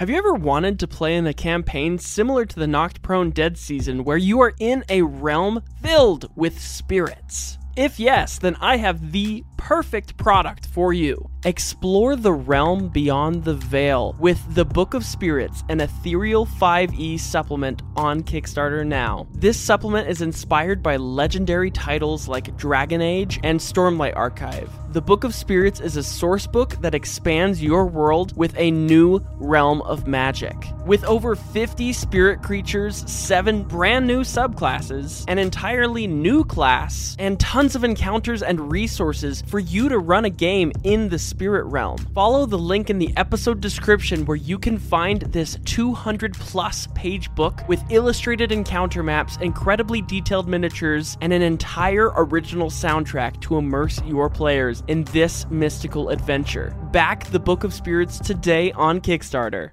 Have you ever wanted to play in a campaign similar to the Knocked Prone Dead season where you are in a realm filled with spirits? If yes, then I have the perfect product for you. Explore the realm beyond the veil with the Book of Spirits, an ethereal 5e supplement on Kickstarter now. This supplement is inspired by legendary titles like Dragon Age and Stormlight Archive. The Book of Spirits is a source book that expands your world with a new realm of magic. With over 50 spirit creatures, 7 brand new subclasses, an entirely new class, and tons of encounters and resources for you to run a game in the spirit realm. Follow the link in the episode description where you can find this 200 plus page book with illustrated encounter maps, incredibly detailed miniatures, and an entire original soundtrack to immerse your players in this mystical adventure. Back the Book of Spirits today on Kickstarter.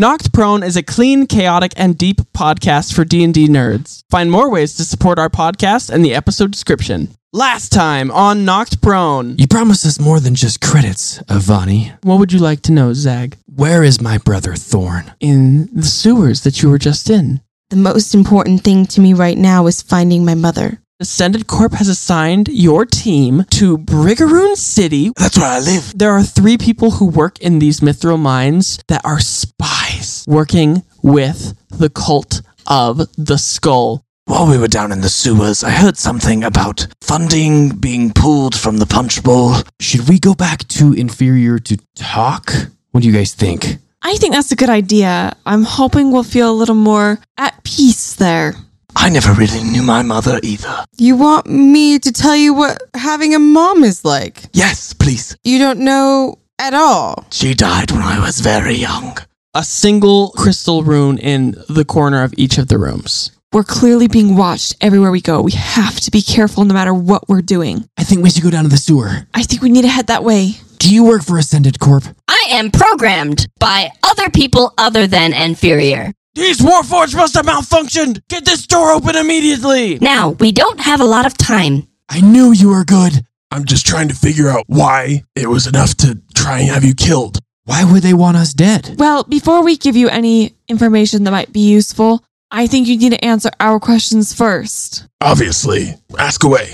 Knocked Prone is a clean, chaotic, and deep podcast for D&D nerds. Find more ways to support our podcast in the episode description. Last time on Knocked Prone. You promised us more than just credits, Avani. What would you like to know, Zag? Where is my brother Thorn? In the sewers that you were just in. The most important thing to me right now is finding my mother. Ascended Corp has assigned your team to Brigaroon City. That's where I live. There are three people who work in these mithril mines that are spies working with the cult of the skull. While we were down in the sewers, I heard something about funding being pulled from the punch bowl. Should we go back to Inferior to talk? What do you guys think? I think that's a good idea. I'm hoping we'll feel a little more at peace there. I never really knew my mother either. You want me to tell you what having a mom is like? Yes, please. You don't know at all. She died when I was very young. A single crystal rune in the corner of each of the rooms. We're clearly being watched everywhere we go. We have to be careful no matter what we're doing. I think we should go down to the sewer. I think we need to head that way. Do you work for Ascended Corp? I am programmed by other people other than inferior. These Warforged must have malfunctioned! Get this door open immediately! Now, we don't have a lot of time. I knew you were good. I'm just trying to figure out why it was enough to try and have you killed. Why would they want us dead? Well, before we give you any information that might be useful, I think you need to answer our questions first. Obviously. Ask away.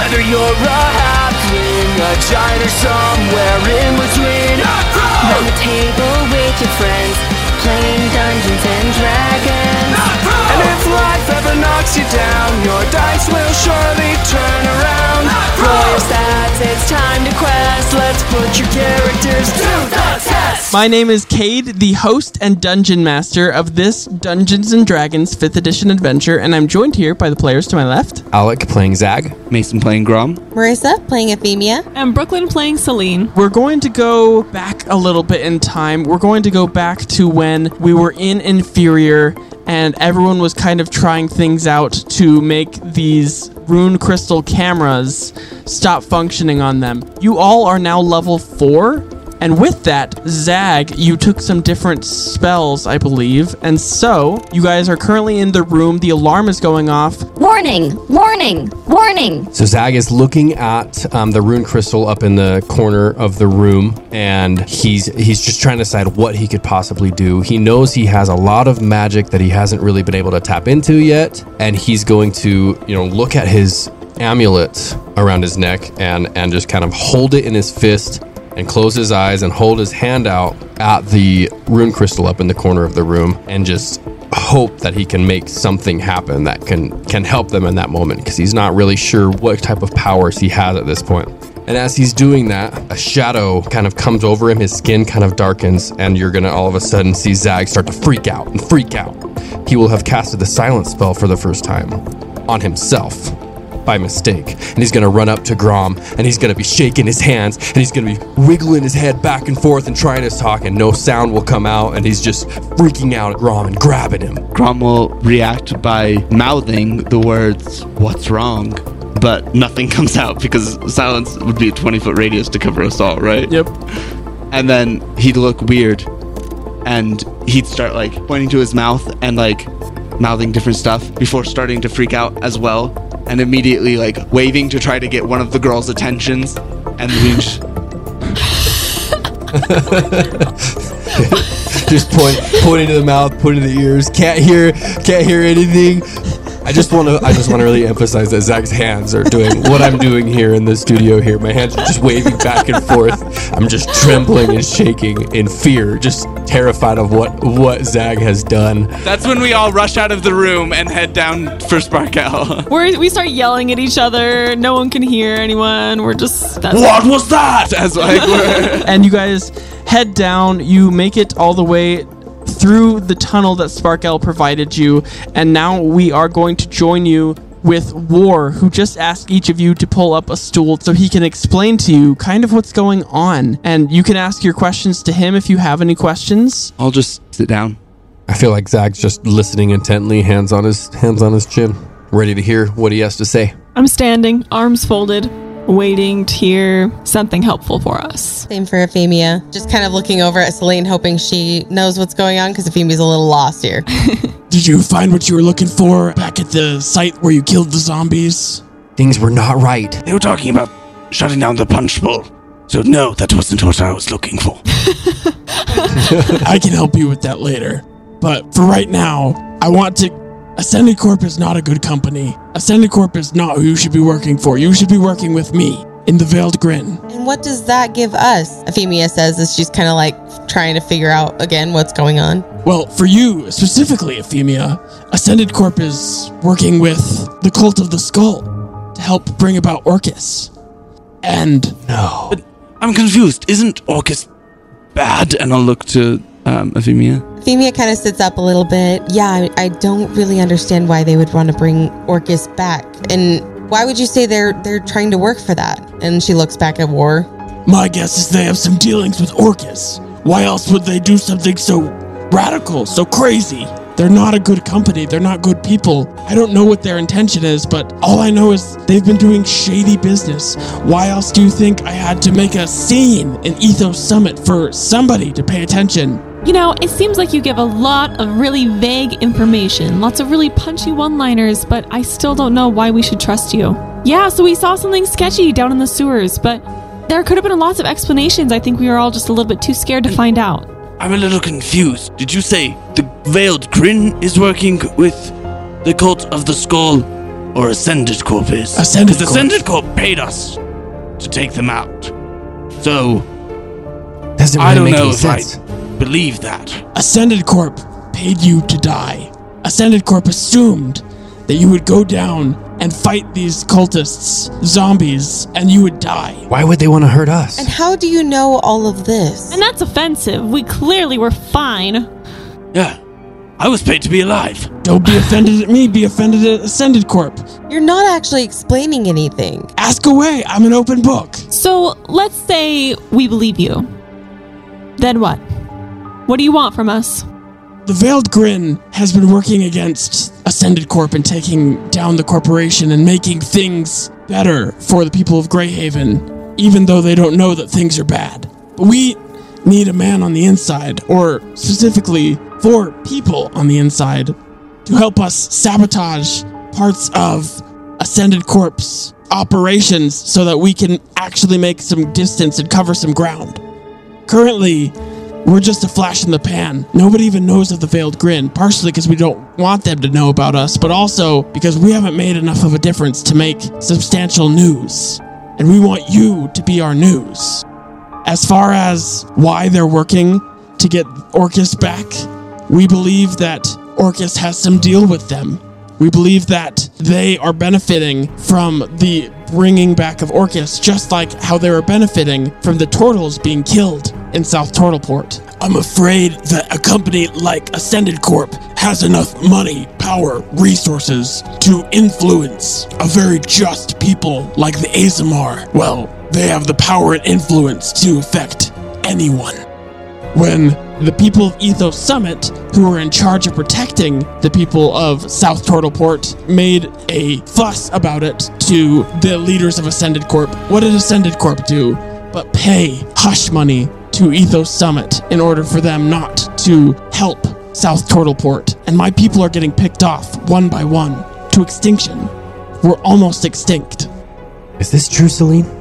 Whether you're a halfling, a giant, or somewhere in between, Round the table with your friends, playing Dungeons and Dragons. And if life ever knocks you down, your dice will surely turn around. Roll your stats, it's time to quest. Let's put your characters to the test. My name is Cade, the host and dungeon master of this Dungeons and Dragons 5th edition adventure, and I'm joined here by the players to my left. Alec playing Zag. Mason playing Grom. Marissa playing Efimia. And Brooklyn playing Selene. We're going to go back a little bit in time. We're going to go back to when we were in Inferior and everyone was kind of trying things out to make these rune crystal cameras stop functioning on them. You all are now level 4 And with that, Zag, you took some different spells, I believe. And so, you guys are currently in the room. The alarm is going off. Warning! Warning! Warning! So Zag is looking at um, the rune crystal up in the corner of the room, and he's he's just trying to decide what he could possibly do. He knows he has a lot of magic that he hasn't really been able to tap into yet, and he's going to you know look at his amulet around his neck and and just kind of hold it in his fist and close his eyes and hold his hand out at the rune crystal up in the corner of the room and just hope that he can make something happen that can can help them in that moment because he's not really sure what type of powers he has at this point. And as he's doing that, a shadow kind of comes over him, his skin kind of darkens, and you're gonna all of a sudden see Zag start to freak out and freak out. He will have casted the silence spell for the first time on himself by mistake. And he's gonna run up to Grom and he's gonna be shaking his hands and he's gonna be wiggling his head back and forth and trying to talk, and no sound will come out. And he's just freaking out at Grom and grabbing him. Grom will react by mouthing the words, What's wrong? But nothing comes out because silence would be a 20 foot radius to cover us all, right? Yep. And then he'd look weird and he'd start like pointing to his mouth and like mouthing different stuff before starting to freak out as well and immediately like waving to try to get one of the girls' attentions and we just just point, pointing to the mouth, pointing to the ears. Can't hear, can't hear anything. I just want to, I just want to really emphasize that Zag's hands are doing what I'm doing here in the studio. Here, my hands are just waving back and forth. I'm just trembling and shaking in fear, just terrified of what what Zag has done. That's when we all rush out of the room and head down for Sparkle. We're, we start yelling at each other. No one can hear anyone. We're just. That's what was that? As like and you guys head down. You make it all the way through the tunnel that Sparkle provided you, and now we are going to join you with War, who just asked each of you to pull up a stool so he can explain to you kind of what's going on. And you can ask your questions to him if you have any questions. I'll just sit down. I feel like Zag's just listening intently, hands on his hands on his chin, ready to hear what he has to say. I'm standing, arms folded, waiting to hear something helpful for us. Same for Efimia. Just kind of looking over at Selene, hoping she knows what's going on because Efimia's a little lost here. Did you find what you were looking for back at the site where you killed the zombies? Things were not right. They were talking about shutting down the punch bowl. So no, that wasn't what I was looking for. I can help you with that later. But for right now, I want to. Ascended Corp is not a good company. Ascended Corp is not who you should be working for. You should be working with me in the Veiled Grin. and what does that give us? Efimia says as she's kind of like trying to figure out again what's going on. Well, for you specifically, Efimia, Ascended Corp is working with the Cult of the Skull to help bring about Orcus. And No. But I'm confused. Isn't Orcus bad? And I'll look to um, Efimia. Efimia kind of sits up a little bit. Yeah, I, I don't really understand why they would want to bring Orcus back. And why would you say they're they're trying to work for that? And she looks back at War. my guess is they have some dealings with Orcus. Why else would they do something so radical, so crazy? They're not a good company. They're not good people. I don't know what their intention is, but all I know is they've been doing shady business. Why else do you think I had to make a scene in Ethos Summit for somebody to pay attention? You know, it seems like you give a lot of really vague information, lots of really punchy one liners, but I still don't know why we should trust you. Yeah, so we saw something sketchy down in the sewers, but there could have been lots of explanations. I think we were all just a little bit too scared to find out. I'm a little confused. Did you say the Veiled Grin is working with the Cult of the Skull or Ascended Corp is? Ascended 'Cause Corp. Ascended Corp paid us to take them out. So Doesn't I really don't make know any if sense. I believe that. Ascended Corp paid you to die. Ascended Corp assumed that you would go down and fight these cultists, zombies, and you would die. Why would they want to hurt us? And how do you know all of this? And that's offensive. We clearly were fine. Yeah. I was paid to be alive. Don't be offended at me, be offended at Ascended Corp. You're not actually explaining anything. Ask away, I'm an open book. So let's say we believe you. Then what? What do you want from us? The Veiled Grin has been working against Ascended Corp and taking down the corporation and making things better for the people of Greyhaven, even though they don't know that things are bad. But we need a man on the inside, or specifically four people on the inside, to help us sabotage parts of Ascended Corp's operations so that we can actually make some distance and cover some ground. Currently, we're just a flash in the pan. Nobody even knows of the Veiled Grin, partially because we don't want them to know about us, but also because we haven't made enough of a difference to make substantial news. And we want you to be our news. As far as why they're working to get Orcus back, we believe that Orcus has some deal with them. We believe that they are benefiting from the bringing back of Orcus, just like how they were benefiting from the tortles being killed in South Turtleport. I'm afraid that a company like Ascended Corp has enough money, power, resources to influence a very just people like the Azamar. Well, they have the power and influence to affect anyone when the people of Ethos Summit, who were in charge of protecting the people of South Turtleport, made a fuss about it to the leaders of Ascended Corp. What did Ascended Corp do? But pay hush money to Ethos Summit in order for them not to help South Turtleport. And my people are getting picked off one by one to extinction. We're almost extinct. Is this true, Selene?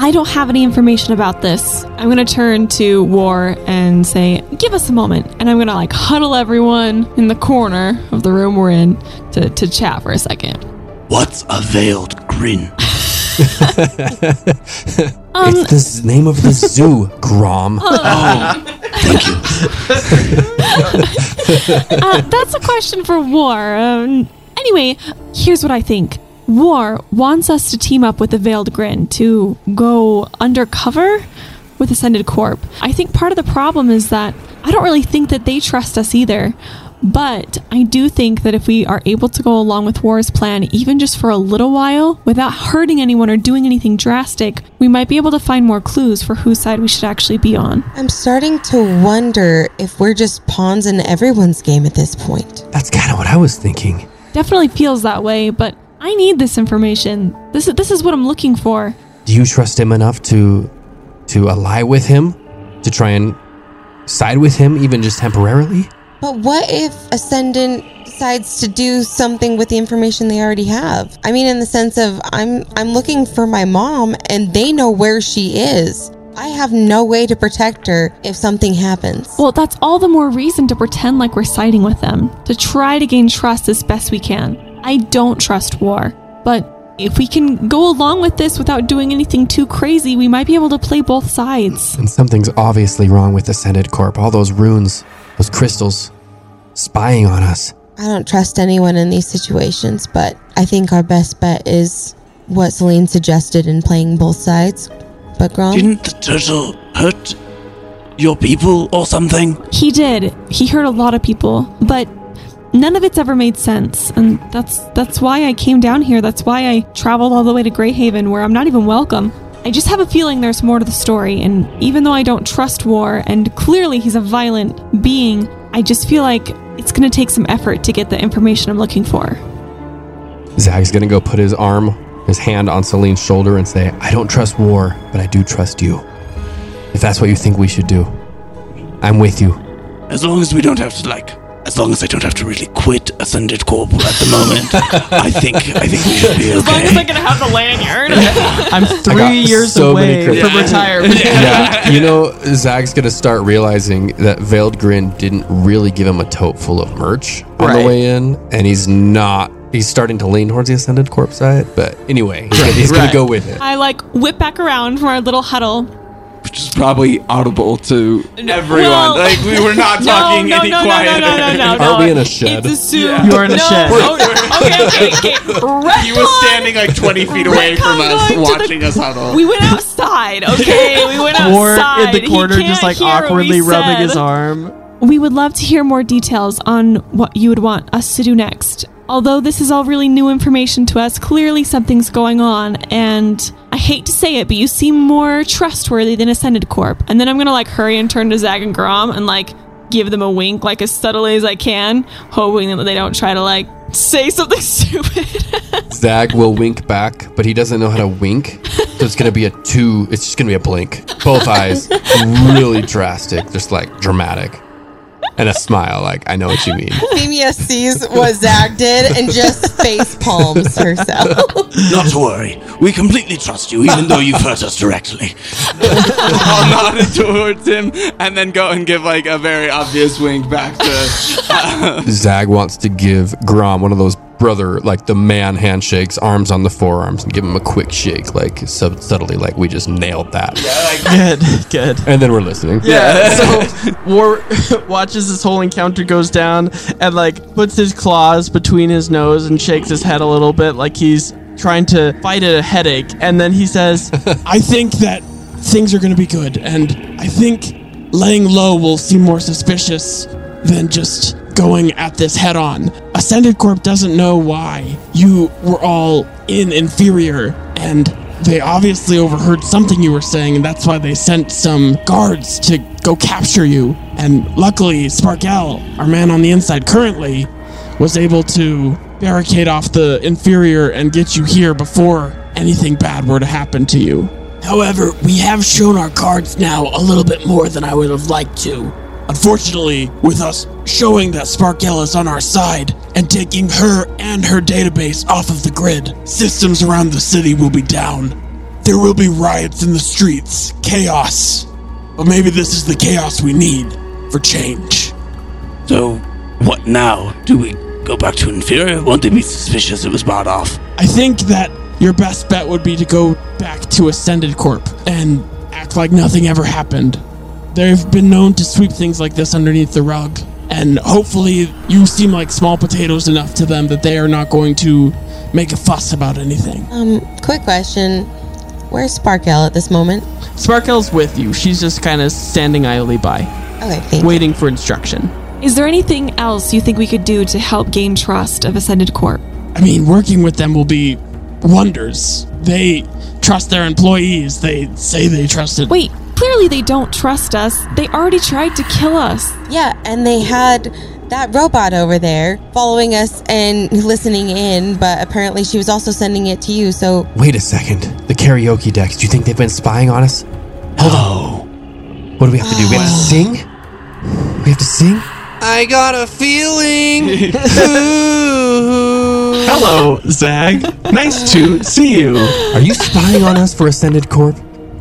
I don't have any information about this. I'm going to turn to War and say, give us a moment. And I'm going to like huddle everyone in the corner of the room we're in to, to chat for a second. What's a veiled grin? Um, it's the s- name of the zoo, Grom. Oh. Thank you. uh, that's a question for War. Um, anyway, here's what I think. War wants us to team up with the Veiled Grin to go undercover with Ascended Corp. I think part of the problem is that I don't really think that they trust us either. But I do think that if we are able to go along with War's plan, even just for a little while, without hurting anyone or doing anything drastic, we might be able to find more clues for whose side we should actually be on. I'm starting to wonder if we're just pawns in everyone's game at this point. That's kind of what I was thinking. Definitely feels that way, but I need this information. This is this is what I'm looking for. Do you trust him enough to to ally with him? To try and side with him, even just temporarily? But what if Ascendant decides to do something with the information they already have? I mean, in the sense of I'm I'm looking for my mom, and they know where she is. I have no way to protect her if something happens. Well, that's all the more reason to pretend like we're siding with them, to try to gain trust as best we can. I don't trust war, but if we can go along with this without doing anything too crazy, we might be able to play both sides. And something's obviously wrong with Ascended Corp. All those runes, those crystals, spying on us. I don't trust anyone in these situations, but I think our best bet is what Selene suggested in playing both sides. But Grom, Didn't the turtle hurt your people or something? He did. He hurt a lot of people, but none of it's ever made sense. And that's that's why I came down here. That's why I traveled all the way to Greyhaven where I'm not even welcome. I just have a feeling there's more to the story, and even though I don't trust War, and clearly he's a violent being, I just feel like it's gonna take some effort to get the information I'm looking for. Zag's gonna go put his arm, his hand on Selene's shoulder and say, I don't trust war, but I do trust you. If that's what you think we should do, I'm with you. As long as we don't have to like as long as I don't have to really quit Ascended Corp at the moment, I think I think we should be okay. As long as okay. I can have the lanyard. I'm three years so away credits. from retirement. yeah, you know, Zag's gonna start realizing that Veiled Grin didn't really give him a tote full of merch on Right. the way in, and he's not. He's starting to lean towards the Ascended Corp side, but anyway, he's, gonna, he's gonna go with it. I like whip back around from our little huddle. Which is probably audible to everyone. Well- like we were not talking no, any no, no, quieter. no, no, no, no, Aren't no. we in a shed? It's assumed. Yeah. You are in a no. shed. Oh, okay, okay, okay. He was standing like 20 feet away from us, going to the- watching us huddle. We went outside, okay? We went Or outside. in the He corner, just like hear what we awkwardly rubbing his arm. We would love to hear more details on what you would want us to do next. Although this is all really new information to us, clearly something's going on, and I hate to say it, but you seem more trustworthy than Ascended Corp. And then I'm gonna like hurry and turn to Zag and Grom and like give them a wink, like as subtly as I can, hoping that they don't try to like say something stupid. Zag will wink back, but he doesn't know how to wink. So it's gonna be a two. It's just gonna be a blink. Both eyes, really drastic, just like dramatic, and a smile. Like I know what you mean. Femia sees what Zag did and just face palms herself. Not to worry. We completely trust you, even though you've hurt us directly. I'll nod towards him and then go and give like a very obvious wink back to. Uh, Zag wants to give Grom one of those brother, like the man handshakes, arms on the forearms, and give him a quick shake, like sub- subtly, like we just nailed that. Yeah, Good, good. And then we're listening. Yeah. so War watches this whole encounter goes down and like puts his claws between his nose and shakes his head a little bit like he's trying to fight a headache. And then he says, I think that things are going to be good, and I think laying low will seem more suspicious than just going at this head on. Ascended Corp doesn't know why you were all in inferior, and they obviously overheard something you were saying, and that's why they sent some guards to go capture you. And luckily, Sparkell, our man on the inside currently, was able to barricade off the inferior and get you here before anything bad were to happen to you. However, we have shown our cards now a little bit more than I would have liked to. Unfortunately, with us showing that Sparkell is on our side and taking her and her database off of the grid, systems around the city will be down. There will be riots in the streets, chaos. But maybe this is the chaos we need for change. So, what now? Do we go back to Inferior? Won't they be suspicious it was bought off? I think that your best bet would be to go back to Ascended Corp and act like nothing ever happened. They've been known to sweep things like this underneath the rug, and hopefully you seem like small potatoes enough to them that they are not going to make a fuss about anything. Um, quick question. Where's Sparkell at this moment? Sparkell's with you. She's just kind of standing idly by, Okay, thank you. waiting for instruction. Is there anything else you think we could do to help gain trust of Ascended Corp? I mean, working with them will be wonders. They trust their employees. They say they trust it. Wait, clearly they don't trust us. They already tried to kill us. Yeah, and they had that robot over there following us and listening in, but apparently she was also sending it to you. So Wait a second. The karaoke decks. Do you think they've been spying on us? Hold on. Oh. What do we have to do? We have to sing. We have to sing. I got a feeling. Hello, Zag. nice to see you. Are you spying on us for Ascended Corp?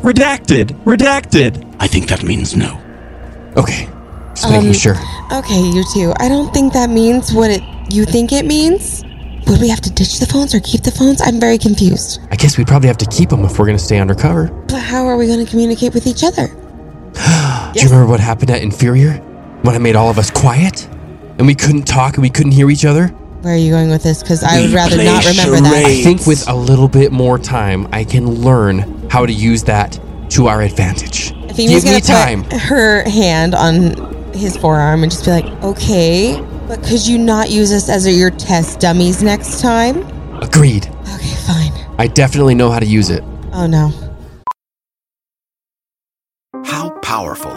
Redacted. Redacted. I think that means no. Okay. Just making Um, sure. Okay, you two. I don't think that means what it you think it means. Would we have to ditch the phones or keep the phones? I'm very confused. I guess we probably have to keep them if we're going to stay undercover. But how are we going to communicate with each other? Do you remember what happened at Inferior? When I made all of us quiet? And we couldn't talk and we couldn't hear each other? Where are you going with this? Because I would rather not remember that. I think with a little bit more time, I can learn how to use that to our advantage. Femia's Give me gonna time. put her hand on his forearm and just be like, "Okay, but could you not use us as your test dummies next time?" Agreed. Okay, fine. I definitely know how to use it. Oh no. How powerful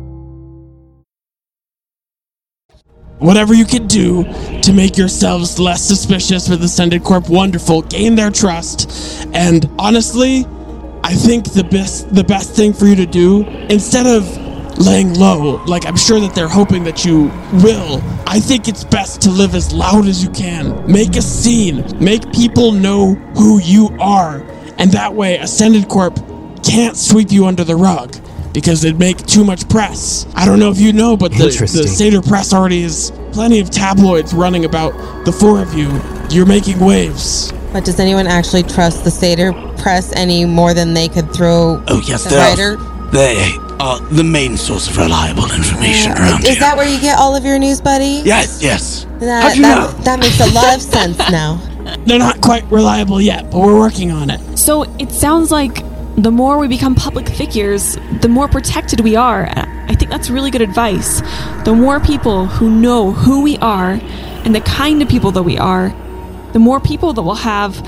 Whatever you can do to make yourselves less suspicious with Ascended Corp, wonderful. Gain their trust. And honestly, I think the best the best thing for you to do, instead of laying low, like I'm sure that they're hoping that you will, I think it's best to live as loud as you can. Make a scene. Make people know who you are. And that way Ascended Corp can't sweep you under the rug. Because it'd make too much press. I don't know if you know, but the, the Seder press already has plenty of tabloids running about the four of you. You're making waves. But does anyone actually trust the Seder press any more than they could throw Oh, yes, the they writer? are. They are the main source of reliable information uh, around Is here. that where you get all of your news, buddy? Yes, yes. That, How'd you that, know? that makes a lot of sense now. They're not quite reliable yet, but we're working on it. So it sounds like the more we become public figures, the more protected we are. And I think that's really good advice. The more people who know who we are and the kind of people that we are, the more people that we'll have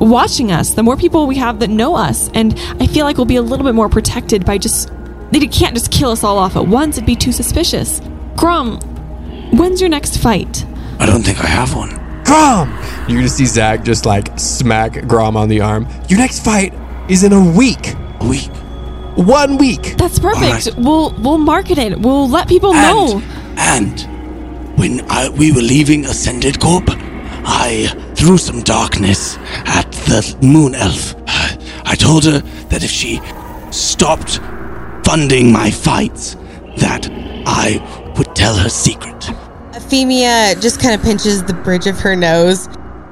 watching us, the more people we have that know us. And I feel like we'll be a little bit more protected by just. They can't just kill us all off at once, it'd be too suspicious. Grom, when's your next fight? I don't think I have one. Grom! You're gonna see Zag just like smack Grom on the arm. Your next fight is in a week. A week. One week. That's perfect. We'll we'll market it. We'll let people know. And when I, we were leaving Ascended Corp, I threw some darkness at the Moon Elf. I told her that if she stopped funding my fights, that I would tell her secret. Efimia just kind of pinches the bridge of her nose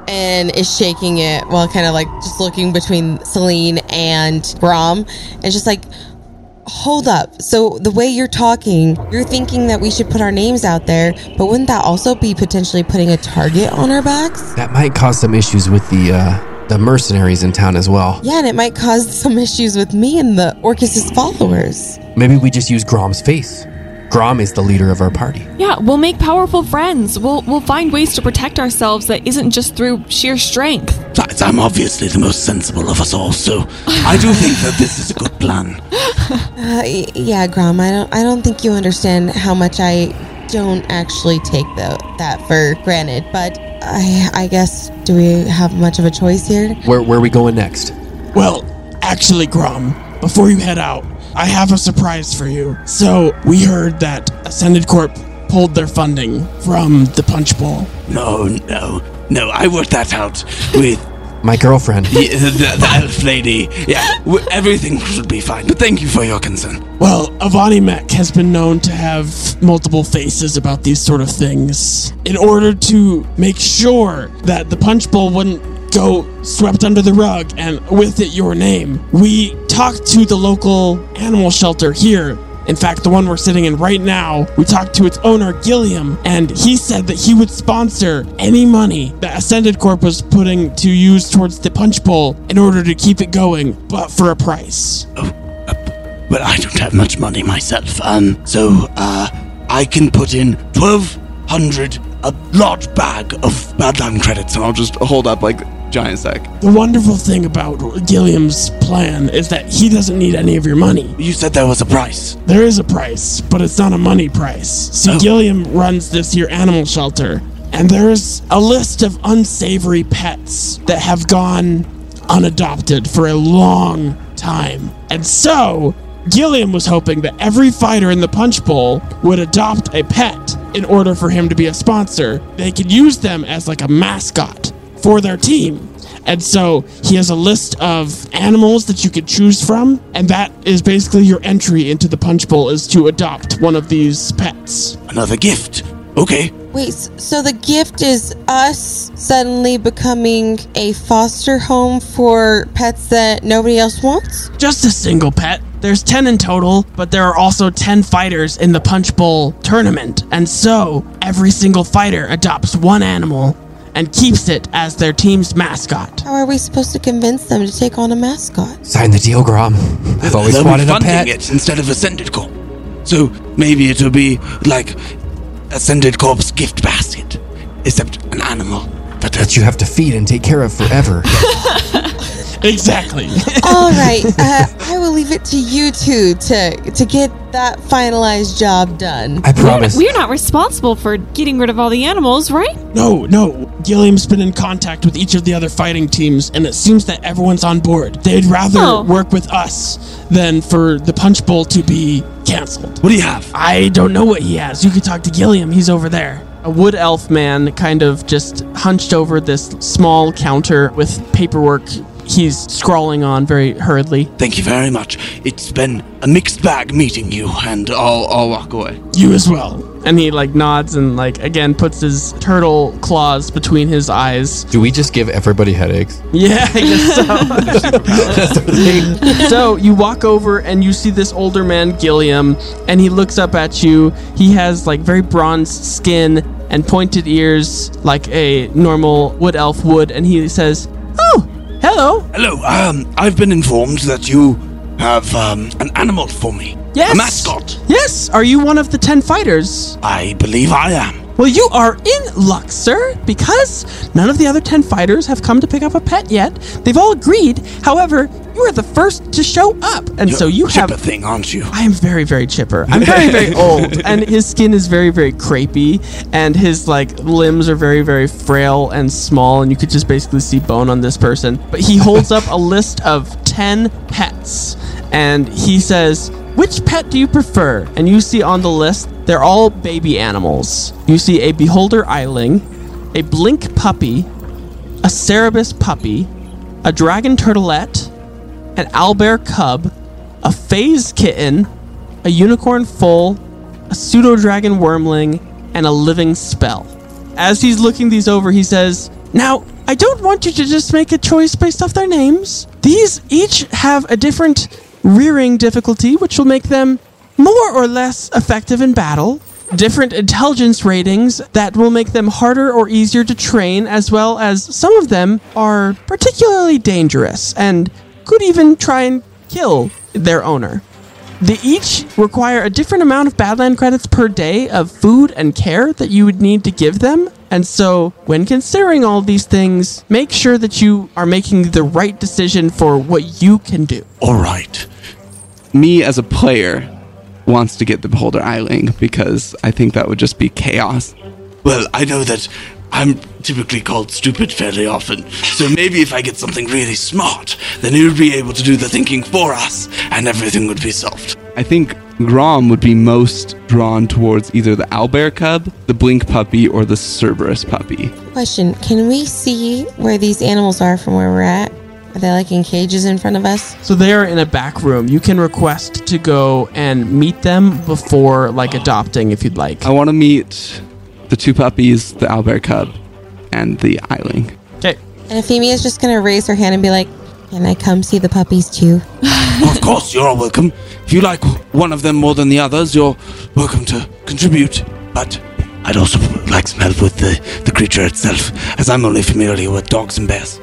and is shaking it while kind of like just looking between Selene and Grom and just like hold up so the way you're talking you're thinking that we should put our names out there but wouldn't that also be potentially putting a target on our backs That might cause some issues with the uh, the mercenaries in town as well. yeah and it might cause some issues with me and the orcus's followers Maybe we just use Grom's face. Grom is the leader of our party. Yeah, we'll make powerful friends. We'll we'll find ways to protect ourselves that isn't just through sheer strength. Besides, I'm obviously the most sensible of us all, so I do think that this is a good plan. uh, y- yeah Grom I don't I don't think you understand how much I don't actually take the, that for granted but I I guess do we have much of a choice here Where where are we going next? Well, actually, Grom, before you head out, I have a surprise for you. So, we heard that Ascended Corp pulled their funding from the Punch Bowl. No, no, no. I worked that out with My girlfriend. the, the, the elf lady. Yeah, w- everything should be fine. But thank you for your concern. Well, Avani Mech has been known to have multiple faces about these sort of things. In order to make sure that the Punch Bowl wouldn't go swept under the rug and with it your name, we talked to the local animal shelter here. In fact, the one we're sitting in right now, we talked to its owner, Gilliam, and he said that he would sponsor any money that Ascended Corp was putting to use towards the Punch Bowl in order to keep it going, but for a price. But I don't have much money myself. Um, so uh, I can put in twelve hundred, a large bag of Badland credits, and I'll just hold up like giant sack. The wonderful thing about Gilliam's plan is that he doesn't need any of your money. You said there was a price. There is a price, but it's not a money price. See, Oh. Gilliam runs this here animal shelter, and there's a list of unsavory pets that have gone unadopted for a long time. And so, Gilliam was hoping that every fighter in the Punch Bowl would adopt a pet in order for him to be a sponsor. They could use them as like a mascot for their team. And so he has a list of animals that you could choose from, and that is basically your entry into the Punch Bowl is to adopt one of these pets. Another gift. Okay. Wait, so the gift is us suddenly becoming a foster home for pets that nobody else wants? Just a single pet. There's 10 in total, but there are also 10 fighters in the Punch Bowl tournament. And so, every single fighter adopts one animal and keeps it as their team's mascot. How are we supposed to convince them to take on a mascot? Sign the deal, Grom. I've always They'll be wanted a funding pet. it instead of Ascended Corp. So maybe it'll be like Ascended Corp's gift basket, except an animal. But That you have to feed and take care of forever. Exactly. All right, uh, I will leave it to you two to to get that finalized job done. I promise. We're not responsible for getting rid of all the animals, right? No, no. Gilliam's been in contact with each of the other fighting teams, and it seems that everyone's on board. They'd rather Oh. work with us than for the Punch Bowl to be canceled. what do you have? I don't know what he has. You could talk to Gilliam. He's over there. A wood elf man kind of just hunched over this small counter with paperwork he's scrawling on very hurriedly. Thank you very much. It's been a mixed bag meeting you, and I'll I'll walk away. You as well. And he like nods and like again puts his turtle claws between his eyes. Do we just give everybody headaches? Yeah, I guess so. so you walk over and you see this older man, Gilliam, and he looks up at you. He has like very bronzed skin and pointed ears like a normal wood elf would, and he says, Hello. Hello. Um, I've been informed that you have um, an animal for me. Yes. A mascot. Yes. Are you one of the 10 fighters? I believe I am. Well, you are in luck, sir, because none of the other 10 fighters have come to pick up a pet yet. They've all agreed. However, you are the first to show up. And so you have. a thing, aren't you? I am very, very chipper. I'm very, very old, and his skin is very, very crepey, and his like limbs are very, very frail and small, and you could just basically see bone on this person. But he holds up a list of ten pets, and he says, "Which pet do you prefer?" And you see on the list, they're all baby animals. You see a beholder eyling, a blink puppy, a Cerberus puppy, a dragon turtlet, an owlbear cub, a phased kitten, a unicorn foal, a pseudo dragon wormling, and a living spell. As he's looking these over, he says, Now, I don't want you to just make a choice based off their names. These each have a different rearing difficulty, which will make them more or less effective in battle. Different intelligence ratings that will make them harder or easier to train, as well as some of them are particularly dangerous and could even try and kill their owner. They each require a different amount of Badland credits per day of food and care that you would need to give them. And so, when considering all these things, make sure that you are making the right decision for what you can do. All right. Me as a player wants to get the beholder eyling because I think that would just be chaos. Well, I know that I'm typically called stupid fairly often, so maybe if I get something really smart, then he would be able to do the thinking for us, and everything would be solved. I think Grom would be most drawn towards either the owlbear cub, the blink puppy, or the Cerberus puppy. Question Can we see where these animals are from where we're at? Are they like in cages in front of us? So they are in a back room. You can request to go and meet them before like adopting if you'd like. I want to meet the two puppies, the owlbear cub, and the eyling. Okay. And Efimia is just going to raise her hand and be like, Can I come see the puppies too? of course, you're all welcome. If you like one of them more than the others, you're welcome to contribute. But I'd also like some help with the, the creature itself, as I'm only familiar with dogs and bears.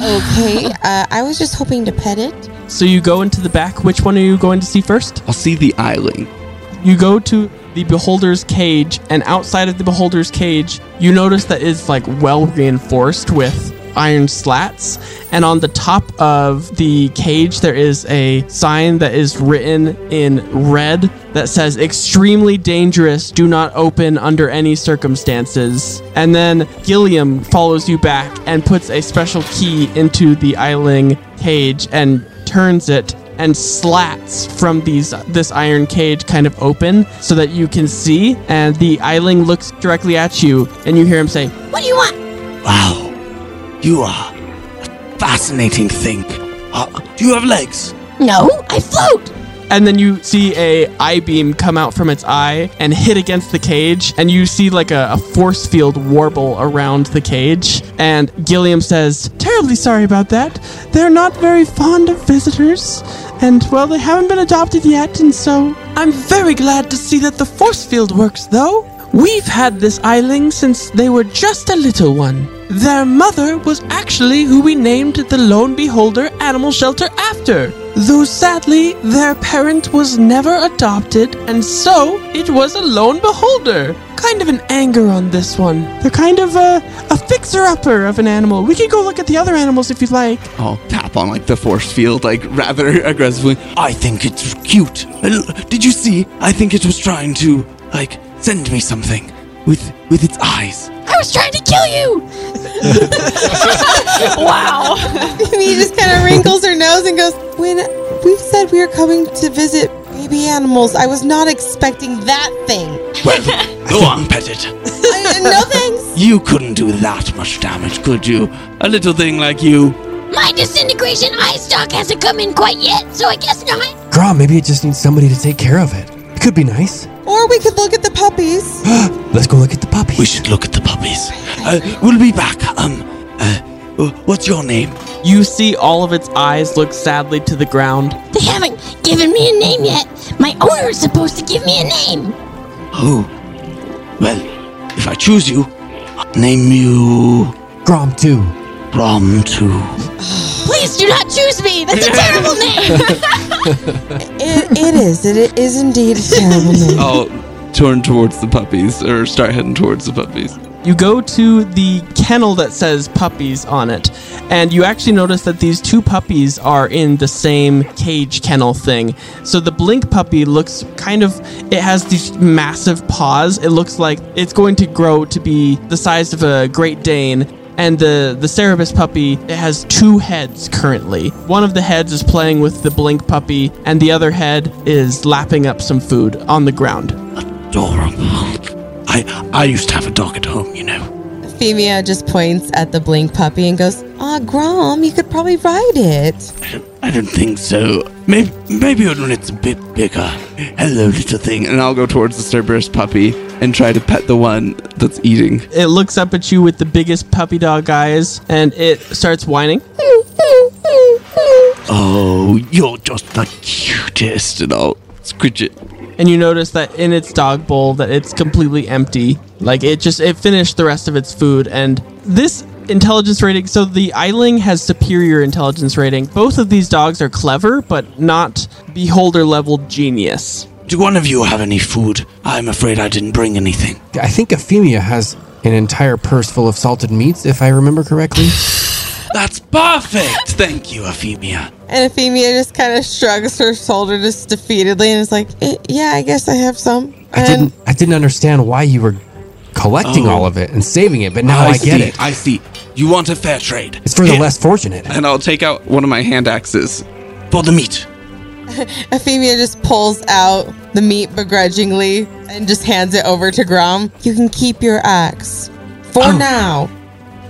Okay, uh, I was just hoping to pet it. So you go into the back. Which one are you going to see first? I'll see the eyling. You go to the beholder's cage, and outside of the beholder's cage, you notice that it's like well reinforced with iron slats. And on the top of the cage, there is a sign that is written in red that says extremely dangerous, do not open under any circumstances. And then Gilliam follows you back and puts a special key into the Eiling cage and turns it and slats from these this iron cage kind of open so that you can see and the Eiling looks directly at you and you hear him say What do you want? Wow, you are a fascinating thing. Uh, do you have legs? No, I float. And then you see a eye beam come out from its eye and hit against the cage and you see like a, a force field warble around the cage. And gilliam says terribly sorry about that. They're not very fond of visitors. And well they haven't been adopted yet and so i'm very glad to see that the force field works though. We've had this eiling since they were just a little one. Their mother was actually who we named the Lone Beholder Animal Shelter after. Though sadly, their parent was never adopted, and so it was a lone beholder. Kind of an anger on this one. They're kind of a, a fixer upper of an animal. We can go look at the other animals if you'd like. I'll tap on like the force field, like rather aggressively. I think it's cute. Uh, Did you see? I think it was trying to, like, send me something with with its eyes. I was trying to kill you. Wow. he just kind of wrinkles her nose and goes, When we've said we were coming to visit baby animals, I was not expecting that thing. Well, go on, pet it. Uh, no thanks. You couldn't do that much damage, could you? A little thing like you. My disintegration eye stock hasn't come in quite yet, so I guess not. Grom, maybe it just needs somebody to take care of it. It could be nice. Or we could look at the puppies. Let's go look at the puppies. We should look at the puppies. Uh, we'll be back. Um, uh, what's your name? You see all of its eyes look sadly to the ground. They haven't given me a name yet. My owner is supposed to give me a name. Oh, well, if I choose you, I'll name you Grom 2. Rom too. Please do not choose me. That's a terrible name. it, It is. It is indeed a terrible name. I'll turn towards the puppies or start heading towards the puppies. You go to the kennel that says puppies on it, and you actually notice that these two puppies are in the same cage kennel thing. So the blink puppy looks kind of, it has these massive paws. It looks like it's going to grow to be the size of a Great Dane, and the, the Cerberus puppy, it has two heads currently. One of the heads is playing with the blink puppy, and the other head is lapping up some food on the ground. Adorable. I I used to have a dog at home, you know. Femia just points at the blink puppy and goes, Ah, Grom, you could probably ride it. I don't think so. Maybe maybe when it's a bit bigger. Hello, little thing. And I'll go towards the Cerberus puppy and try to pet the one that's eating. It looks up at you with the biggest puppy dog eyes, and it starts whining. Oh, you're just the cutest. And I'll scritch it. and you notice that in its dog bowl that it's completely empty like it just it finished the rest of its food and this intelligence rating so the eiling has superior intelligence rating both of these dogs are clever but not beholder level genius Do one of you have any food? I'm afraid I didn't bring anything. I think Efimia has an entire purse full of salted meats, if I remember correctly. That's perfect. Thank you, Efimia. And Efimia just kind of shrugs her shoulder just defeatedly and is like, "Eh, Yeah, I guess I have some. I And didn't I didn't understand why you were collecting Oh. all of it and saving it, but now I, get see, it. I see. You want a fair trade. It's for the Here, less fortunate. And I'll take out one of my hand axes. for the meat. Efimia just pulls out the meat begrudgingly and just hands it over to Grom. You can keep your axe. For Oh. now.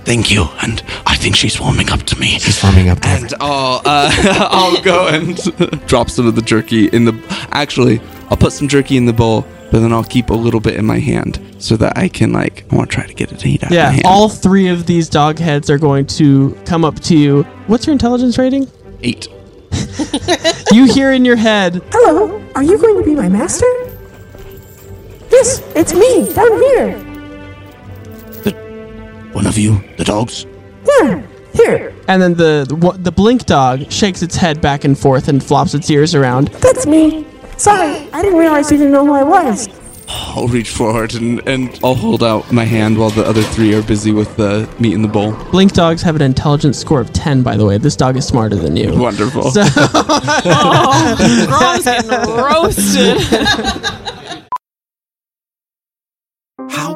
Thank you. And I think she's warming up to me. She's warming up there. And I'll, uh, I'll go and drop some of the jerky in the. Actually, I'll put some jerky in the bowl, but then I'll keep a little bit in my hand so that I can, like, I want to try to get it to eat out of my yeah hand. all three of these dog heads are going to come up to you what's your intelligence rating Eight. you hear in your head Hello, are you going to be my master? Yes, it's me, down here. The, One of you, the dogs. Yeah, here. and then the, the the blink dog shakes its head back and forth and flops its ears around That's me. Sorry, I didn't realize you didn't know who I was. I'll reach forward and, and I'll hold out my hand while the other three are busy with the meat in the bowl. blink dogs have an intelligence score of 10 by the way this dog is smarter than you Wonderful. So- Grom's getting roasted. How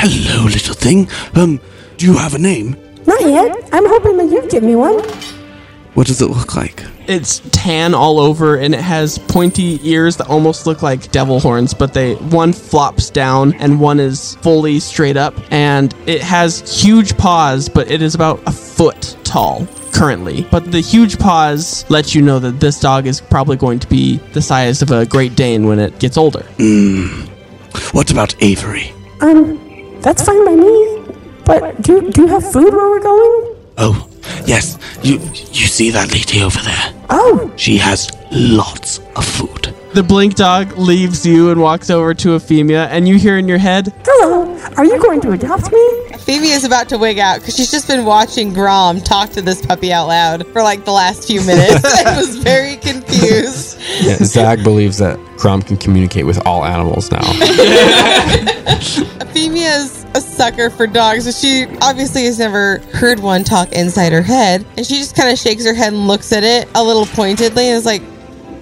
Hello, little thing. Um, do you have a name? Not yet. I'm hoping that you'd give me one. What does it look like? it's tan all over and it has pointy ears that almost look like devil horns but they one flops down and one is fully straight up and it has huge paws but it is about a foot tall currently but the huge paws let you know that this dog is probably going to be the size of a great dane when it gets older Hmm. What about Avery? Um, that's fine by me. But do, do you have food where we're going? Oh, yes. You you see that lady over there? Oh, She has lots of food. The blink dog leaves you and walks over to Efimia and you hear in your head hello. Are you going to adopt me? Phoebe is about to wig out because she's just been watching Grom talk to this puppy out loud for like the last few minutes. I was very confused. Yeah, Zag believes that Grom can communicate with all animals now. Efimia's a sucker for dogs, so she obviously has never heard one talk inside her head. And she just kind of shakes her head and looks at it a little pointedly and is like,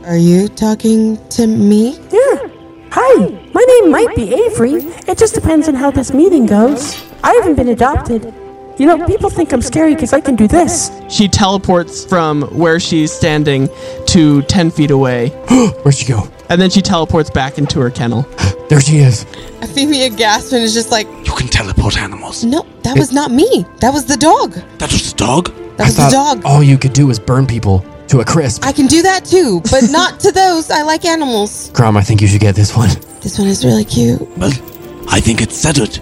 Are you talking to me? Yeah. Hi, my name might be Avery. It just depends on how this meeting goes. I haven't been adopted. You know, people think I'm scary because I can do this. she teleports from where she's standing to 10 feet away Where'd she go? and then she teleports back into her kennel There she is. Efimia gasps and is just like, You can teleport animals. no, that was not me. That was the dog. That was the dog? That I was the thought dog. all you could do was burn people to a crisp. I can do that too, but not to those. I like animals. Grom, I think you should get this one. This one is really cute. Well, I think it's settled.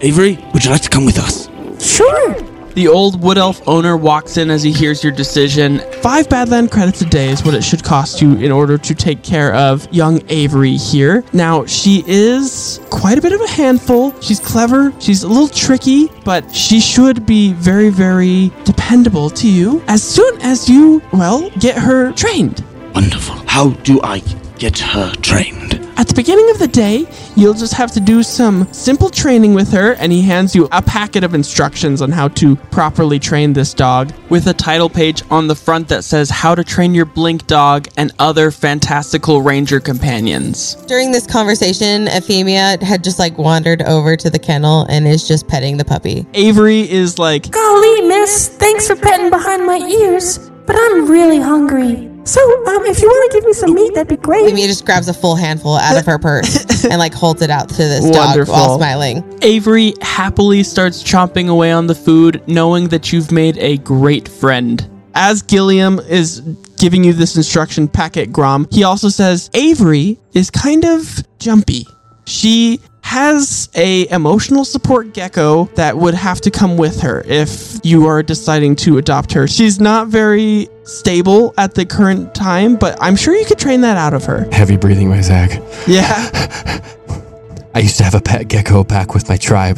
Avery, would you like to come with us? Sure. The old wood elf owner walks in as he hears your decision. Five Badland credits a day is what it should cost you in order to take care of young Avery here. Now, she is quite a bit of a handful. She's clever, she's a little tricky, but she should be very, very dependable to you as soon as you, well, get her trained. Wonderful. How do I get her trained? At the beginning of the day, you'll just have to do some simple training with her, and he hands you a packet of instructions on how to properly train this dog. with a title page on the front that says How to Train Your Blink Dog and Other Fantastical Ranger Companions. During this conversation, Efimia had just like wandered over to the kennel and is just petting the puppy. Avery is like, Golly, miss, thanks for petting behind my ears, but I'm really hungry. So, um, if you want to give me some meat, that'd be great. Efimia just grabs a full handful out of her purse and like holds it out to this dog Wonderful. while smiling. Avery happily starts chomping away on the food, knowing that you've made a great friend. As Gilliam is giving you this instruction packet, Grom, he also says Avery is kind of jumpy. She has a emotional support gecko that would have to come with her if you are deciding to adopt her. She's not very stable at the current time, but I'm sure you could train that out of her. Heavy breathing by Zag. Yeah. I used to have a pet gecko back with my tribe.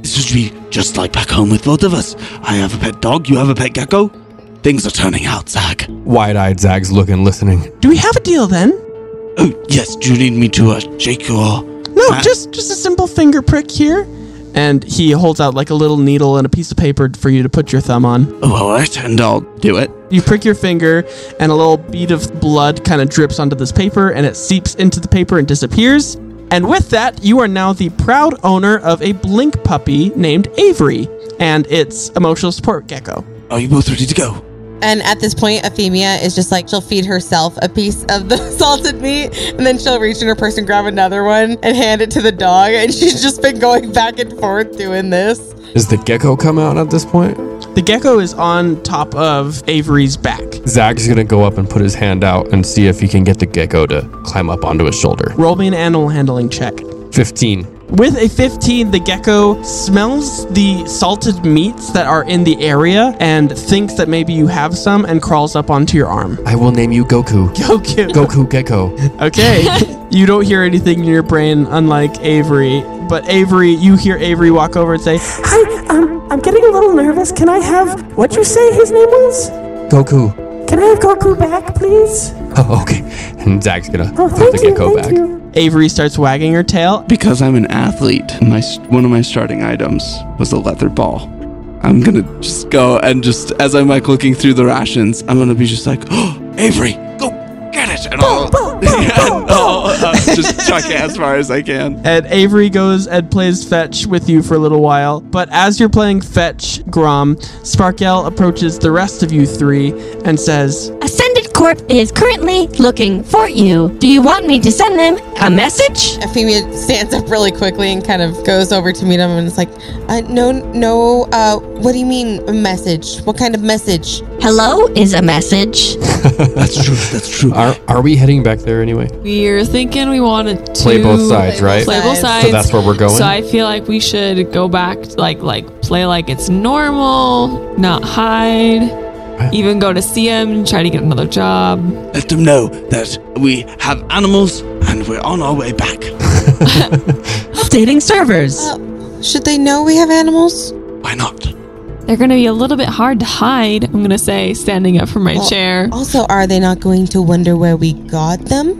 This should be just like back home with both of us. I have a pet dog, you have a pet gecko. Things are turning out, Zag. Wide eyed Zag's looking, listening. Do we have a deal then? Oh, yes, do you need me to uh, shake your. No, Ma- just just a simple finger prick here. And he holds out like a little needle and a piece of paper for you to put your thumb on. Oh, alright, and I'll do it. You prick your finger, and a little bead of blood kind of drips onto this paper, and it seeps into the paper and disappears. And with that, you are now the proud owner of a blink puppy named Avery and its emotional support gecko. Are you both ready to go? And at this point, Efimia is just like, she'll feed herself a piece of the salted meat, and then she'll reach in her purse and grab another one and hand it to the dog. And she's just been going back and forth doing this. Does the gecko come out at this point? The gecko is on top of Avery's back. Zag's gonna go up and put his hand out and see if he can get the gecko to climb up onto his shoulder. Roll me an animal handling check. 15. With a 15, the gecko smells the salted meats that are in the area and thinks that maybe you have some and crawls up onto your arm. I will name you Goku. Goku. Goku Gecko. Okay. you don't hear anything in your brain, unlike Avery. But Avery, you hear Avery walk over and say, Hi, um, I'm getting a little nervous. Can I have what you say his name was? Goku. Can I have Goku back, please? Oh, okay. And Zag's gonna Oh, put thank the you, gecko thank back. you. Avery starts wagging her tail. Because I'm an athlete, my one of my starting items was a leather ball. I'm gonna just go and just as I'm like looking through the rations, I'm gonna be just like, oh, Avery, go get it, and I'll, and I'll uh, just chuck it as far as I can. And Avery goes and plays fetch with you for a little while. But as you're playing fetch, Grom, Sparkle approaches the rest of you three and says, Ascended Corp is currently looking for you. Do you want me to send them a message? Efimia stands up really quickly and kind of goes over to meet him and is like, uh, no, no, uh, what do you mean a message? What kind of message? Hello is a message. That's true, that's true. Are, are we heading back there anyway? We're thinking we wanted to Play both sides, right? Play both sides. So that's where we're going? So I feel like we should go back, like like play like it's normal, not hide. Even go to see him and try to get another job. Let them know that we have animals and we're on our way back. Updating servers. Uh, should they know we have animals? Why not? They're gonna be a little bit hard to hide. I'm gonna say, standing up from my Well, chair. Also, are they not going to wonder where we got them?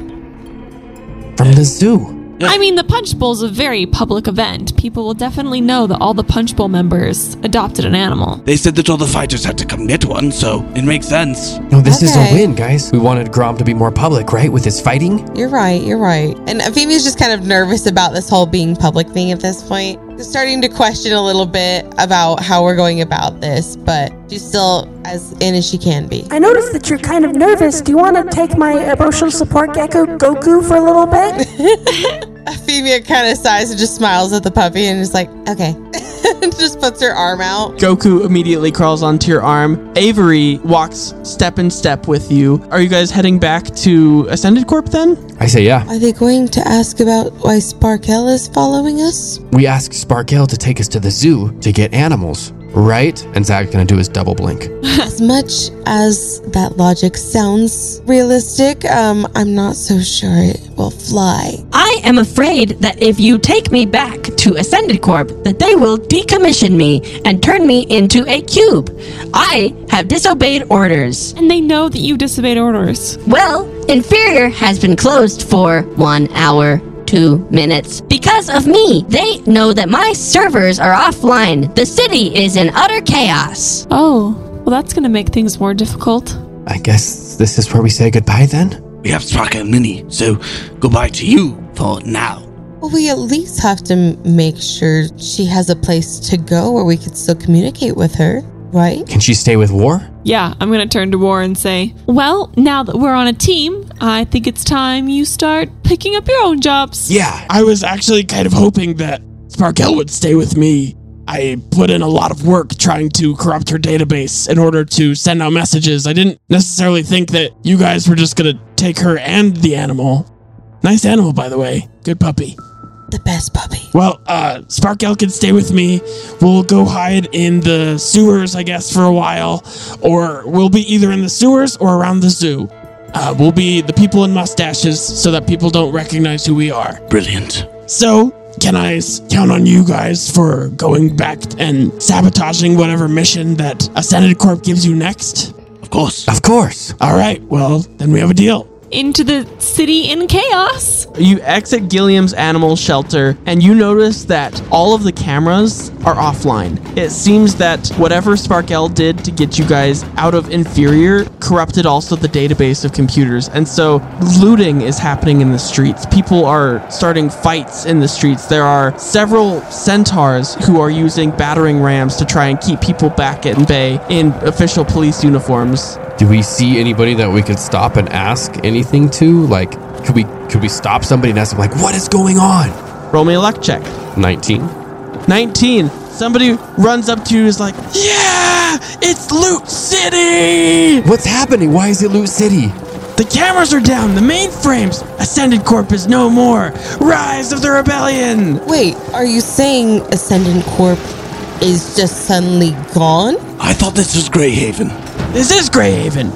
From the zoo. I mean, the Punch Bowl is a very public event. People will definitely know that all the Punch Bowl members adopted an animal. They said that all the fighters had to come get one, so it makes sense. No, this is a Okay. win, guys. We wanted Grom to be more public, right? With his fighting. You're right, you're right. And Efimia's just kind of nervous about this whole being public thing at this point. She's starting to question a little bit about how we're going about this, but she's still as in as she can be. I noticed that you're kind of nervous. Do you want to take my emotional support gecko Goku for a little bit? Femia kind of sighs and just smiles at the puppy and is like, okay. just puts her arm out. Goku immediately crawls onto your arm. Avery walks step in step with you. Are you guys heading back to Ascended Corp then? I say yeah. Are they going to ask about why Sparkle is following us? We asked Sparkle to take us to the zoo to get animals, right? And Zag's gonna do his double blink. as much as that logic sounds realistic, um, I'm not so sure it will fly. I am afraid that if you take me back to Ascended Corp, that they will decommission me and turn me into a cube. I have disobeyed orders. And they know that you disobeyed orders. Well, Inferior has been closed for one hour. Two minutes. Because of me, they know that my servers are offline. The city is in utter chaos. Oh, well, that's gonna make things more difficult. I guess this is where we say goodbye then? We have Sparkle and Minnie, so goodbye to you for now. Well, we at least have to m- make sure she has a place to go where we could still communicate with her, right? Can she stay with War? Yeah, I'm gonna turn to War and say, Well, now that we're on a team, I think it's time you start picking up your own jobs. Yeah, I was actually kind of hoping that Sparkle would stay with me. I put in a lot of work trying to corrupt her database in order to send out messages. I didn't necessarily think that you guys were just gonna take her and the animal. Nice animal, by the way. Good puppy. The best puppy. Well, uh, Sparkle can stay with me. We'll go hide in the sewers, I guess, for a while. Or we'll be either in the sewers or around the zoo. Uh, we'll be the people in mustaches so that people don't recognize who we are. Brilliant. So, can I count on you guys for going back and sabotaging whatever mission that Ascended Corp gives you next? Of course. Of course. All right, well, then we have a deal. Into the city in chaos. You exit Gilliam's animal shelter and you notice that all of the cameras are offline. It seems that whatever Sparkle did to get you guys out of Inferior corrupted also the database of computers. And so looting is happening in the streets. People are starting fights in the streets. There are several centaurs who are using battering rams to try and keep people back at bay in official police uniforms. Do we see anybody that we could stop and ask anything to? Like, could we could we stop somebody and ask them like, what is going on? Roll me a luck check. 19. 19. Somebody runs up to you and is like, Yeah! It's Loot City! What's happening? Why is it Loot City? The cameras are down, the mainframes! Ascended Corp is no more! Rise of the Rebellion! Wait, are you saying Ascended Corp is just suddenly gone? I thought this was Greyhaven. This is Greyhaven,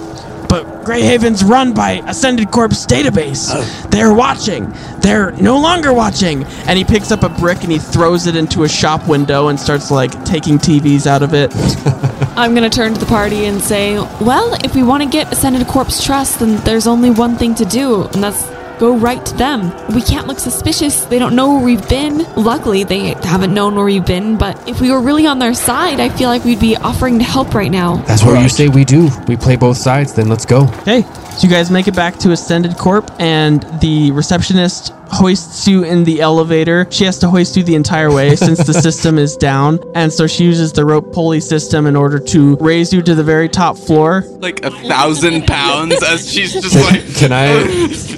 but Greyhaven's run by Ascended Corp's database. Oh. They're watching. They're no longer watching. and he picks up a brick and he throws it into a shop window and starts like taking TVs out of it. I'm gonna turn to the party and say, Well, if we want to get Ascended Corp's trust, then there's only one thing to do, and that's go right to them. We can't look suspicious. They don't know where we've been. Luckily, they haven't known where we've been, but if we were really on their side, I feel like we'd be offering to help right now. That's what you say we do. We play both sides, then let's go. Okay, so you guys make it back to Ascended Corp, and the receptionist hoists you in the elevator. She has to hoist you the entire way since the system is down, and so she uses the rope pulley system in order to raise you to the very top floor. Like a thousand pounds as she's just like. Can I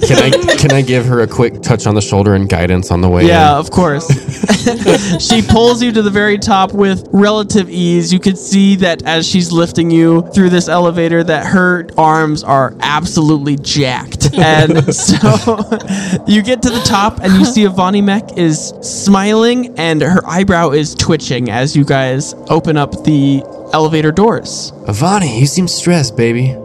can I can I give her a quick touch on the shoulder and guidance on the way? Yeah, in? of course. she pulls you to the very top with relative ease. You could see that as she's lifting you through this elevator that her arms are absolutely jacked. And so you get to the top and you see Avani Mech is smiling and her eyebrow is twitching as you guys open up the elevator doors. Avani, you seem stressed, baby.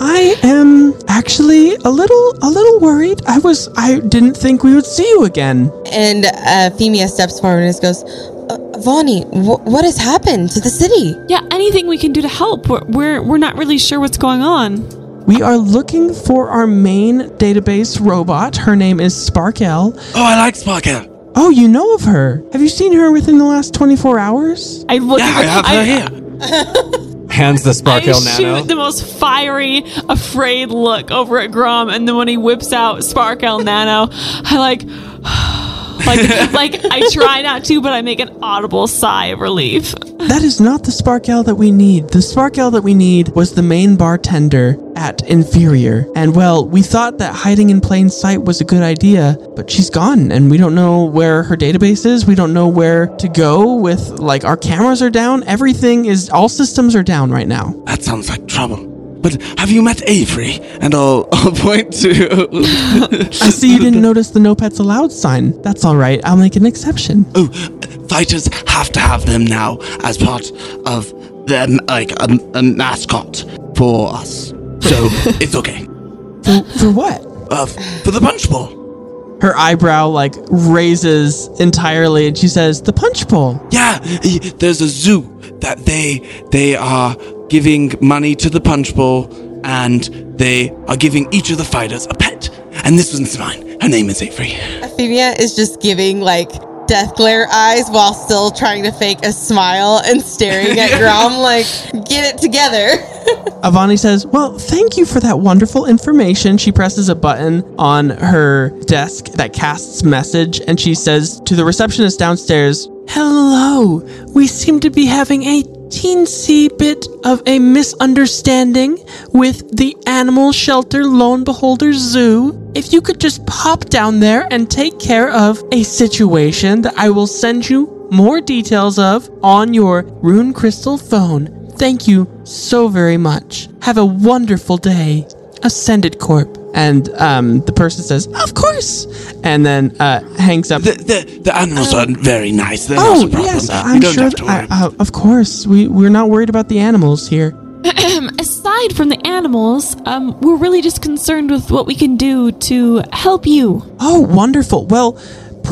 I am actually a little a little worried. I was I didn't think we would see you again. And uh, Femia steps forward and just goes, uh, Vani, wh- what has happened to the city? Yeah, anything we can do to help. We're, we're, we're not really sure what's going on. We are looking for our main database robot. Her name is Sparkle. Oh, I like Sparkle. Oh, you know of her. Have you seen her within the last 24 hours? I look Yeah, I have her here. Hands the I Sparkle shoot the most fiery, afraid look over at Grom, and then when he whips out Sparkle Nano, I like, like, like I try not to, but I make an audible sigh of relief. That is not the Sparkle that we need. The Sparkle that we need was the main bartender at Inferior. And well, we thought that hiding in plain sight was a good idea, but she's gone and we don't know where her database is. We don't know where to go with like our cameras are down. Everything is all systems are down right now. That sounds like trouble. But have you met Avery? And I'll, I'll point to. I see you didn't notice the no pets allowed sign. That's all right. I'll make an exception. Oh, fighters have to have them now as part of them, like a, a mascot for us. So it's okay. For, for what? Uh, for the punch bowl. Her eyebrow like raises entirely and she says, "The punch bowl." Yeah, there's a zoo that they they are giving money to the punch bowl, and they are giving each of the fighters a pet. And this one's mine. Her name is Avery. Efimia is just giving like death glare eyes while still trying to fake a smile and staring at Grom like, get it together. Avani says, Well, thank you for that wonderful information. She presses a button on her desk that casts message and she says to the receptionist downstairs, Hello. We seem to be having a teensy bit of a misunderstanding with the Animal Shelter Lone Beholder Zoo. If you could just pop down there and take care of a situation that I will send you more details of on your rune crystal phone. Thank you so very much. Have a wonderful day. Ascended Corp. And um, the person says, Of course. And then uh, hangs up. The, the, the animals are very nice. They're oh, not a yes. I'm don't sure. have to worry. I, uh, of course. We, we're not worried about the animals here. Aside from the animals, um, we're really just concerned with what we can do to help you. Oh, wonderful. Well,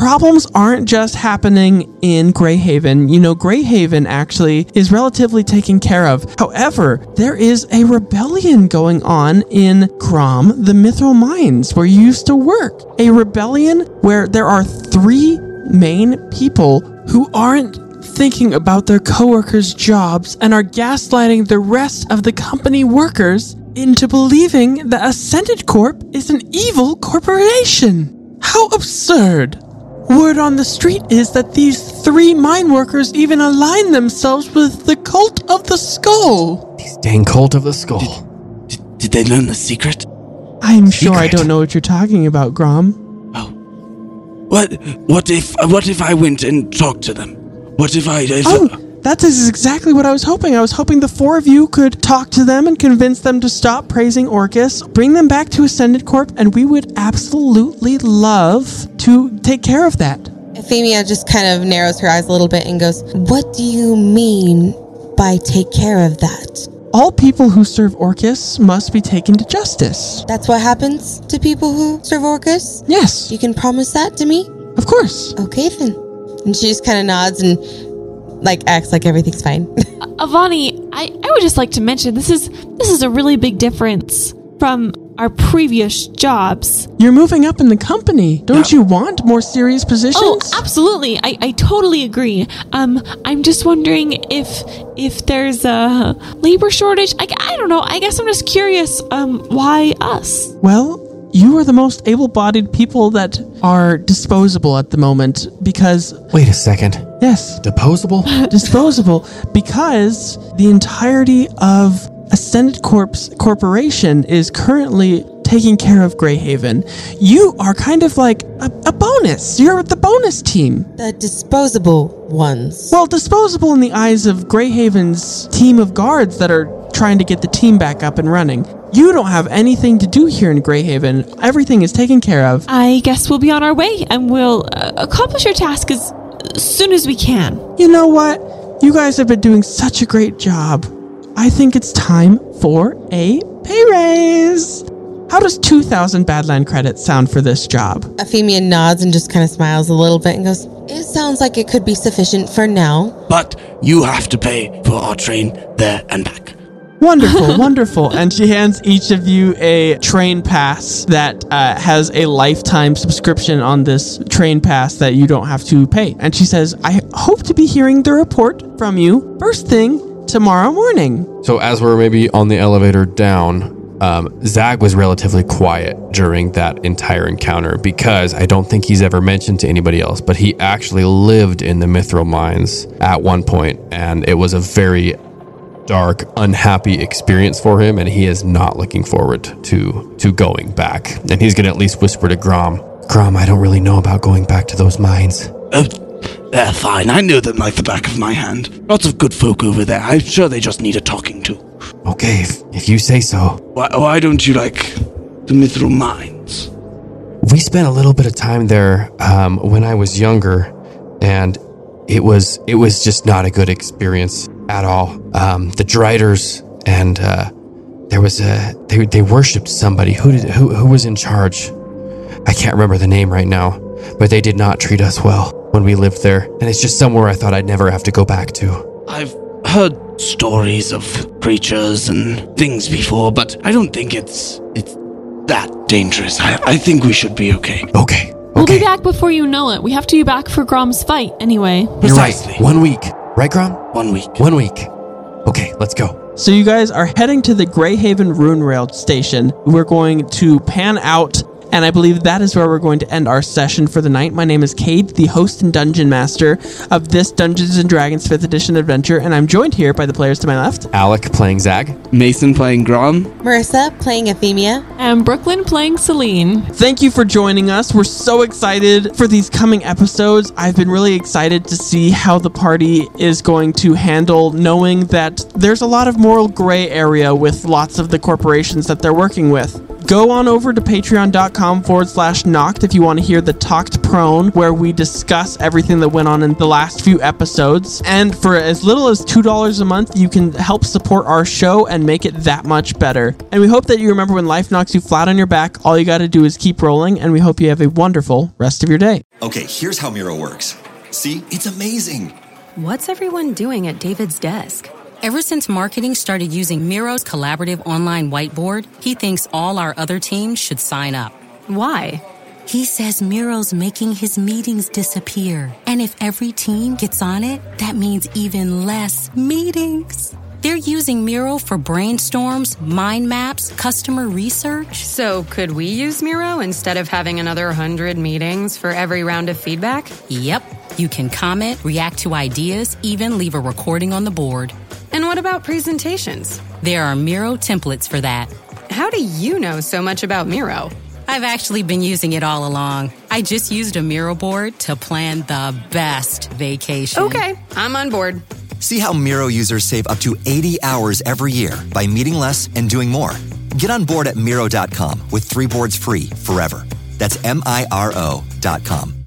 problems aren't just happening in Greyhaven. You know, Greyhaven actually is relatively taken care of. However, there is a rebellion going on in Grom, the Mithril Mines, where you used to work. A rebellion where there are three main people who aren't thinking about their coworkers' jobs and are gaslighting the rest of the company workers into believing that Ascended Corp is an evil corporation. How absurd! Word on the street is that these three mine workers even align themselves with the cult of the skull. These Dang cult of the skull. Did they learn the secret? I'm sure I don't know what you're talking about, Grom. Oh. What what if what if I went and talked to them? What if I if Oh, that is exactly what I was hoping. I was hoping the four of you could talk to them and convince them to stop praising Orcus, bring them back to Ascended Corp, and we would absolutely love to take care of that. Efimia just kind of narrows her eyes a little bit and goes, What do you mean by take care of that? All people who serve Orcus must be taken to justice. That's what happens to people who serve Orcus? Yes. You can promise that to me? Of course. Okay then. And she just kind of nods and like acts like everything's fine. Avani, I, I would just like to mention this is this is a really big difference from our previous jobs. You're moving up in the company. Don't you want more serious positions? Oh, absolutely. I, I totally agree. Um, I'm just wondering if if there's a labor shortage. I, I don't know. I guess I'm just curious. Um, why us? Well, you are the most able bodied people that are disposable at the moment because. Wait a second. Yes. Deposable? disposable because the entirety of Ascended Corp's corporation is currently taking care of Greyhaven. You are kind of like a, a bonus. You're the bonus team. the disposable ones. Well, disposable in the eyes of Greyhaven's team of guards that are trying to get the team back up and running. You don't have anything to do here in Greyhaven. Everything is taken care of. I guess we'll be on our way and we'll uh, accomplish our task as soon as we can. You know what? You guys have been doing such a great job. I think it's time for a pay raise. How does 2,000 Badland credits sound for this job? Efimia nods and just kind of smiles a little bit and goes, It sounds like it could be sufficient for now. But you have to pay for our train there and back. Wonderful, wonderful. And she hands each of you a train pass that uh, has a lifetime subscription on this train pass that you don't have to pay. And she says, I hope to be hearing the report from you first thing tomorrow morning. So as we're maybe on the elevator down, Um, Zag was relatively quiet during that entire encounter because I don't think he's ever mentioned to anybody else, but he actually lived in the Mithril mines at one point, and it was a very dark, unhappy experience for him, and he is not looking forward to to going back. And he's gonna at least whisper to Grom, Grom, I don't really know about going back to those mines. Uh, they're fine. I know them like the back of my hand. Lots of good folk over there. I'm sure they just need a talking to. Okay, if, if you say so. Why, why don't you like the Mithril Mines? We spent a little bit of time there um, when I was younger, and it was it was just not a good experience at all. Um, the Driders and uh, there was a they they worshipped somebody who did who who was in charge. I can't remember the name right now, but they did not treat us well when we lived there, and it's just somewhere I thought I'd never have to go back to. I've heard stories of creatures and things before, but I don't think it's it's that dangerous. I, I think we should be okay. Okay. We'll be back before you know it. We have to be back for Grom's fight anyway. You're right. One week, right, Grom? One week. One week. Okay, let's go. So you guys are heading to the Greyhaven Rune Rail station. We're going to pan out, and I believe that is where we're going to end our session for the night. My name is Cade, the host and dungeon master of this Dungeons and Dragons 5th edition adventure, and I'm joined here by the players to my left. Alec playing Zag. Mason playing Grom. Marissa playing Efimia. And Brooklyn playing Selene. Thank you for joining us. We're so excited for these coming episodes. I've been really excited to see how the party is going to handle knowing that there's a lot of moral gray area with lots of the corporations that they're working with. Go on over to patreon.com forward slash knocked if you want to hear the talked prone where we discuss everything that went on in the last few episodes. And for as little as $2 a month, you can help support our show and make it that much better. And we hope that you remember when life knocks you flat on your back, all you got to do is keep rolling. And we hope you have a wonderful rest of your day. Okay, here's how Miro works. See, it's amazing. What's everyone doing at David's desk? Ever since marketing started using Miro's collaborative online whiteboard, he thinks all our other teams should sign up. Why? He says Miro's making his meetings disappear. And if every team gets on it, that means even less meetings. They're using Miro for brainstorms, mind maps, customer research. So, could we use Miro instead of having another 100 meetings for every round of feedback? Yep. You can comment, react to ideas, even leave a recording on the board. And what about presentations? There are Miro templates for that. How do you know so much about Miro? I've actually been using it all along. I just used a Miro board to plan the best vacation. Okay, I'm on board. See how Miro users save up to 80 hours every year by meeting less and doing more. Get on board at Miro.com with three boards free forever. That's M I R O.com.